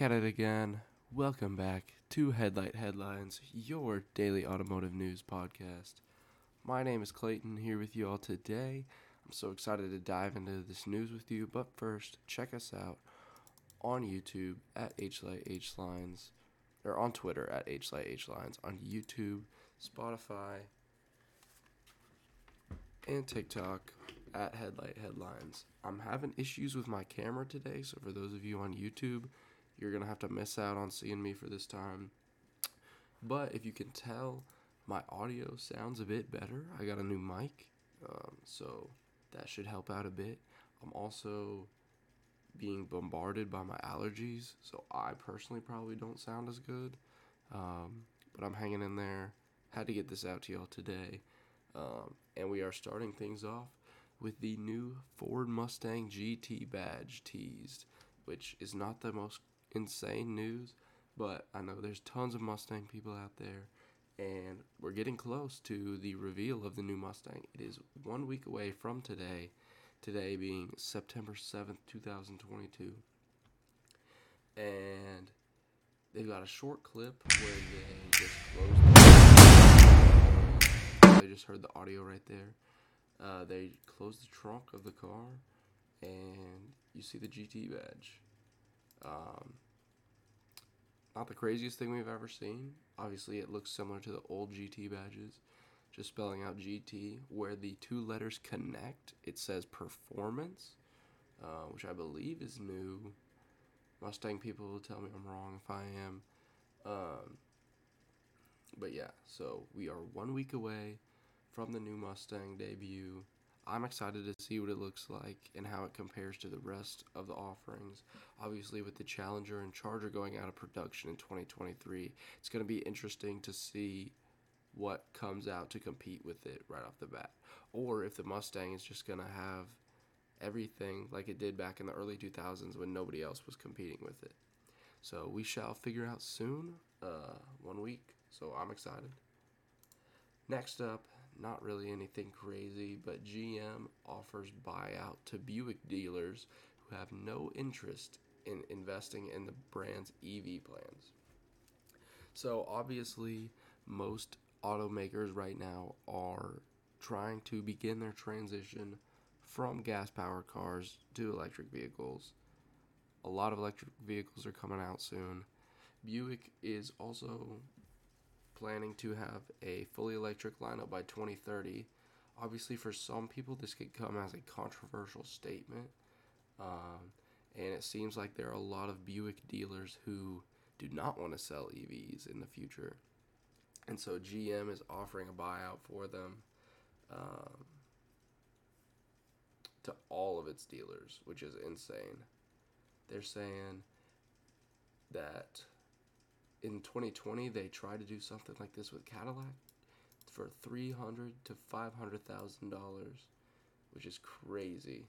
At it again. Welcome back to Headlight Headlines, your daily automotive news podcast. My name is Clayton, here with you all today. I'm so excited to dive into this news with you, but first, check us out on YouTube at HLightHlines, or on Twitter at HLightHlines, on YouTube, Spotify, and TikTok at Headlight Headlines. I'm having issues with my camera today, so for those of you on YouTube, you're gonna have to miss out on seeing me for this time. But if you can tell, my audio sounds a bit better. I got a new mic, um, so that should help out a bit. I'm also being bombarded by my allergies, so I personally probably don't sound as good. Um, but I'm hanging in there. Had to get this out to y'all today. Um, and we are starting things off with the new Ford Mustang GT badge teased, which is not the most insane news, but I know there's tons of Mustang people out there, and we're getting close to the reveal of the new Mustang. It is one week away from today, today being September 7th, 2022. And they've got a short clip where they just close. They just heard the audio right there. Uh, they close the trunk of the car, and you see the GT badge. Um, not the craziest thing we've ever seen. Obviously, it looks similar to the old GT badges, just spelling out GT. Where the two letters connect, it says performance, uh, which I believe is new. Mustang people will tell me I'm wrong if I am. Um, but yeah, so we are one week away from the new Mustang debut. I'm excited to see what it looks like and how it compares to the rest of the offerings. Obviously, with the Challenger and Charger going out of production in 2023, it's going to be interesting to see what comes out to compete with it right off the bat. Or if the Mustang is just going to have everything like it did back in the early 2000s when nobody else was competing with it. So we shall figure out soon, uh, one week. So I'm excited. Next up, not really anything crazy, but GM offers buyout to Buick dealers who have no interest in investing in the brand's EV plans. So, obviously, most automakers right now are trying to begin their transition from gas powered cars to electric vehicles. A lot of electric vehicles are coming out soon. Buick is also planning to have a fully electric lineup by 2030. Obviously, for some people, this could come as a controversial statement. Um, and it seems like there are a lot of Buick dealers who do not want to sell EVs in the future. And so GM is offering a buyout for them um, to all of its dealers, which is insane. They're saying that in 2020 they tried to do something like this with Cadillac for 300 to 500 thousand dollars, which is crazy.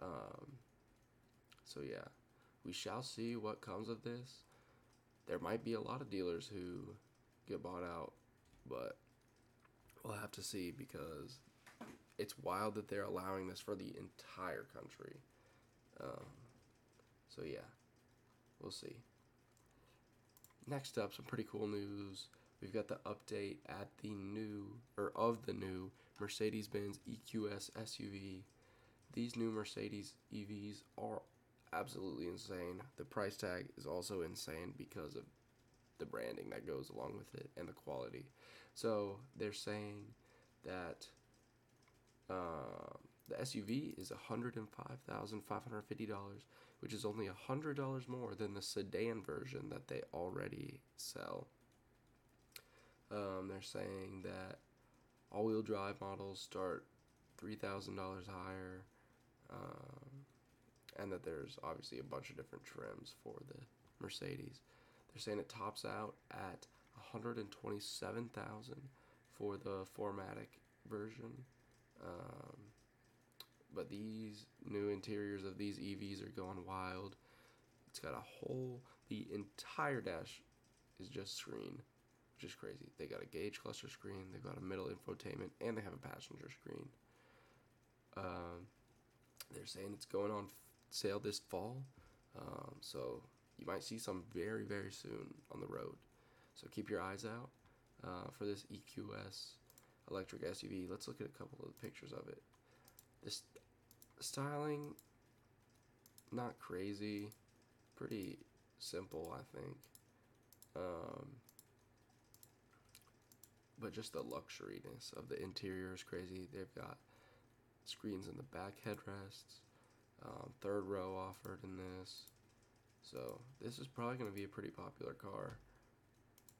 Um, so yeah, we shall see what comes of this. There might be a lot of dealers who get bought out, but we'll have to see because it's wild that they're allowing this for the entire country. Um, so yeah, we'll see. Next up, some pretty cool news. We've got the update at the new, or of the new Mercedes Benz EQS SUV. These new Mercedes EVs are absolutely insane. The price tag is also insane because of the branding that goes along with it and the quality. So they're saying that uh, the SUV is $105,550 which is only $100 more than the sedan version that they already sell. Um, they're saying that all wheel drive models start $3,000 higher, um, and that there's obviously a bunch of different trims for the Mercedes. They're saying it tops out at 127,000 for the 4MATIC version. Um, but these new interiors of these EVs are going wild. It's got a whole, the entire dash is just screen, which is crazy. They got a gauge cluster screen, they've got a middle infotainment, and they have a passenger screen. Um, they're saying it's going on sale this fall. Um, so you might see some very, very soon on the road. So keep your eyes out uh, for this EQS electric SUV. Let's look at a couple of the pictures of it. This styling, not crazy, pretty simple, I think. Um, but just the luxuriness of the interior is crazy. They've got screens in the back headrests, um, third row offered in this. So this is probably going to be a pretty popular car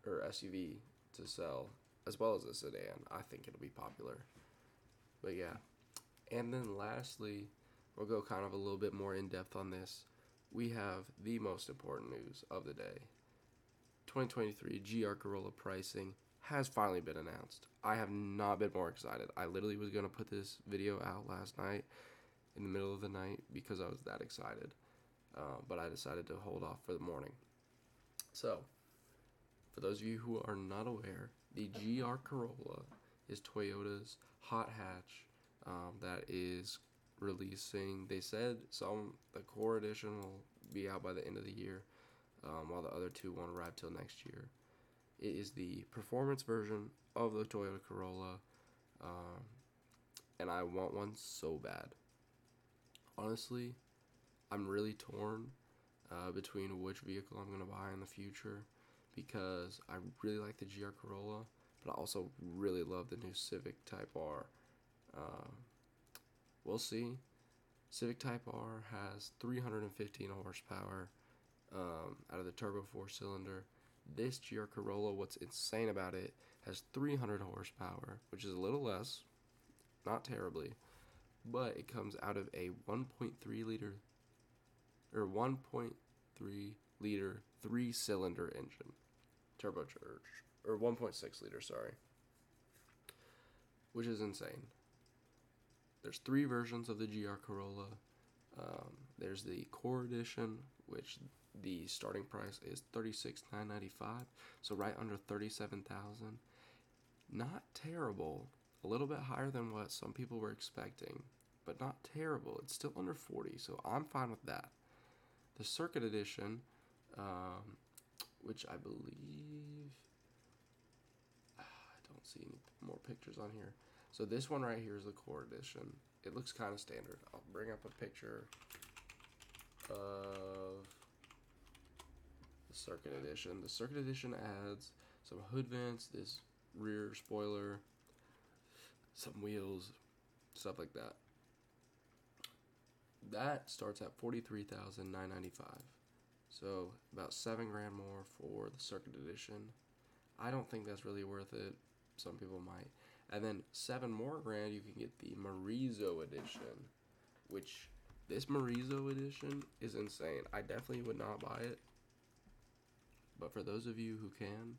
or SUV to sell, as well as a sedan. I think it'll be popular. But yeah. And then lastly, we'll go kind of a little bit more in depth on this. We have the most important news of the day. 2023 GR Corolla pricing has finally been announced. I have not been more excited. I literally was going to put this video out last night in the middle of the night because I was that excited. Uh, but I decided to hold off for the morning. So, for those of you who are not aware, the GR Corolla is Toyota's hot hatch um, that is releasing. They said some the core edition will be out by the end of the year, um, while the other two won't arrive till next year. It is the performance version of the Toyota Corolla, um, and I want one so bad. Honestly, I'm really torn uh, between which vehicle I'm going to buy in the future because I really like the GR Corolla, but I also really love the new Civic Type R. Uh, we'll see. Civic Type R has 315 horsepower um, out of the turbo four cylinder. This GR Corolla, what's insane about it, has 300 horsepower, which is a little less, not terribly, but it comes out of a 1.3 liter or 1.3 liter three cylinder engine, turbocharged, or 1.6 liter, sorry, which is insane. There's three versions of the GR Corolla. Um, there's the Core Edition, which the starting price is thirty six nine ninety five, so right under thirty seven thousand. Not terrible, a little bit higher than what some people were expecting, but not terrible. It's still under forty, so I'm fine with that. The Circuit Edition, um, which I believe I don't see any more pictures on here. So this one right here is the Core Edition. It looks kind of standard. I'll bring up a picture of the Circuit Edition. The Circuit Edition adds some hood vents, this rear spoiler, some wheels, stuff like that. That starts at forty three thousand nine ninety five. So about seven grand more for the Circuit Edition. I don't think that's really worth it. Some people might. And then seven more grand, you can get the Morizo Edition, which this Morizo Edition is insane. I definitely would not buy it. But for those of you who can,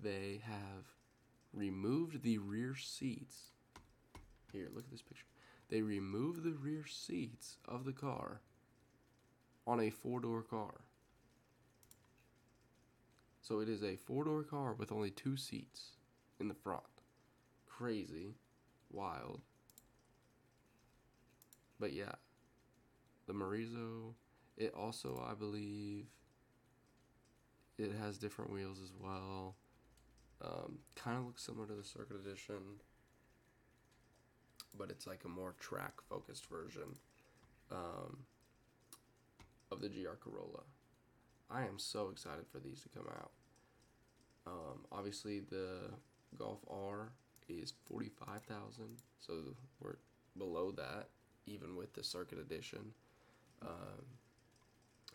they have removed the rear seats. Here, look at this picture. They removed the rear seats of the car on a four door car. So it is a four door car with only two seats in the front. Crazy, wild. But yeah, the Morizo, it also, I believe, it has different wheels as well. Um, kind of looks similar to the Circuit Edition, but it's like a more track focused version um, of the GR Corolla. I am so excited for these to come out. Um, obviously, the Golf R is forty five thousand, so we're below that, even with the Circuit Edition. Um,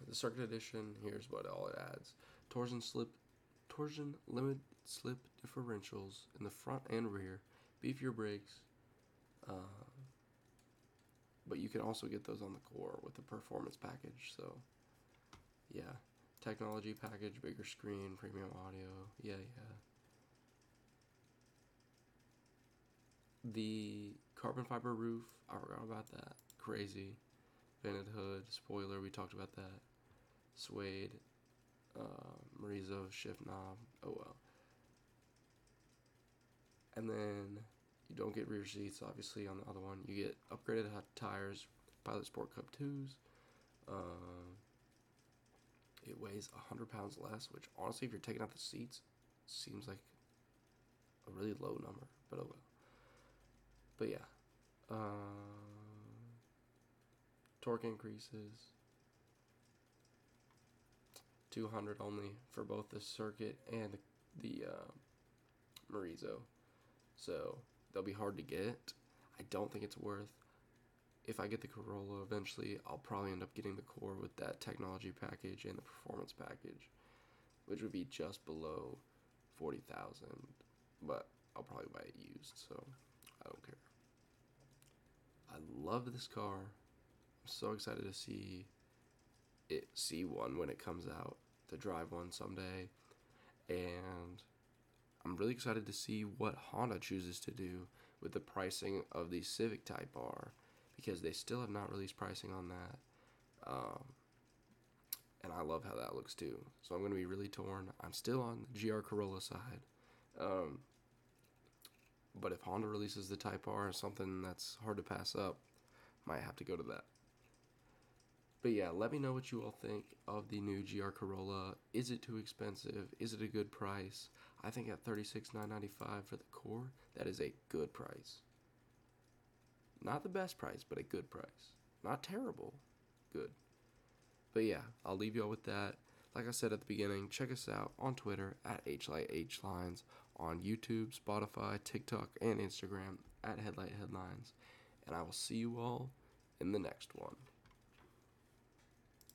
the Circuit Edition, here's what all it adds: Torsen slip, Torsen limit slip differentials in the front and rear, beefier brakes. Uh, but you can also get those on the core with the performance package. So, yeah, technology package, bigger screen, premium audio. Yeah, yeah. The carbon fiber roof, I forgot about that. Crazy. Vented hood, spoiler, we talked about that. Suede, uh, Morizo shift knob. Oh well. And then you don't get rear seats, obviously, on the other one. You get upgraded tires, Pilot Sport Cup 2s. Uh, it weighs 100 pounds less, which honestly, if you're taking out the seats, seems like a really low number, but oh well. But yeah. Uh, torque increases. 200 only for both the circuit and the, the uh, Morizo. So they'll be hard to get. I don't think it's worth. If I get the Corolla eventually, I'll probably end up getting the core with that technology package and the performance package, which would be just below 40,000, but I'll probably buy it used, so don't care. I love this car. I'm so excited to see it see one when it comes out, to drive one someday. And I'm really excited to see what Honda chooses to do with the pricing of the Civic Type R because they still have not released pricing on that. Um, and I love how that looks too. So I'm going to be really torn. I'm still on the GR Corolla side. Um, but if Honda releases the Type R, or something that's hard to pass up, might have to go to that. But yeah, let me know what you all think of the new GR Corolla. Is it too expensive? Is it a good price? I think at $36,995 for the core, that is a good price. Not the best price, but a good price. Not terrible. Good. But yeah, I'll leave y'all with that. Like I said at the beginning, check us out on Twitter at HlightHlines, on YouTube, Spotify, TikTok, and Instagram at Headlight Headlines. And I will see you all in the next one.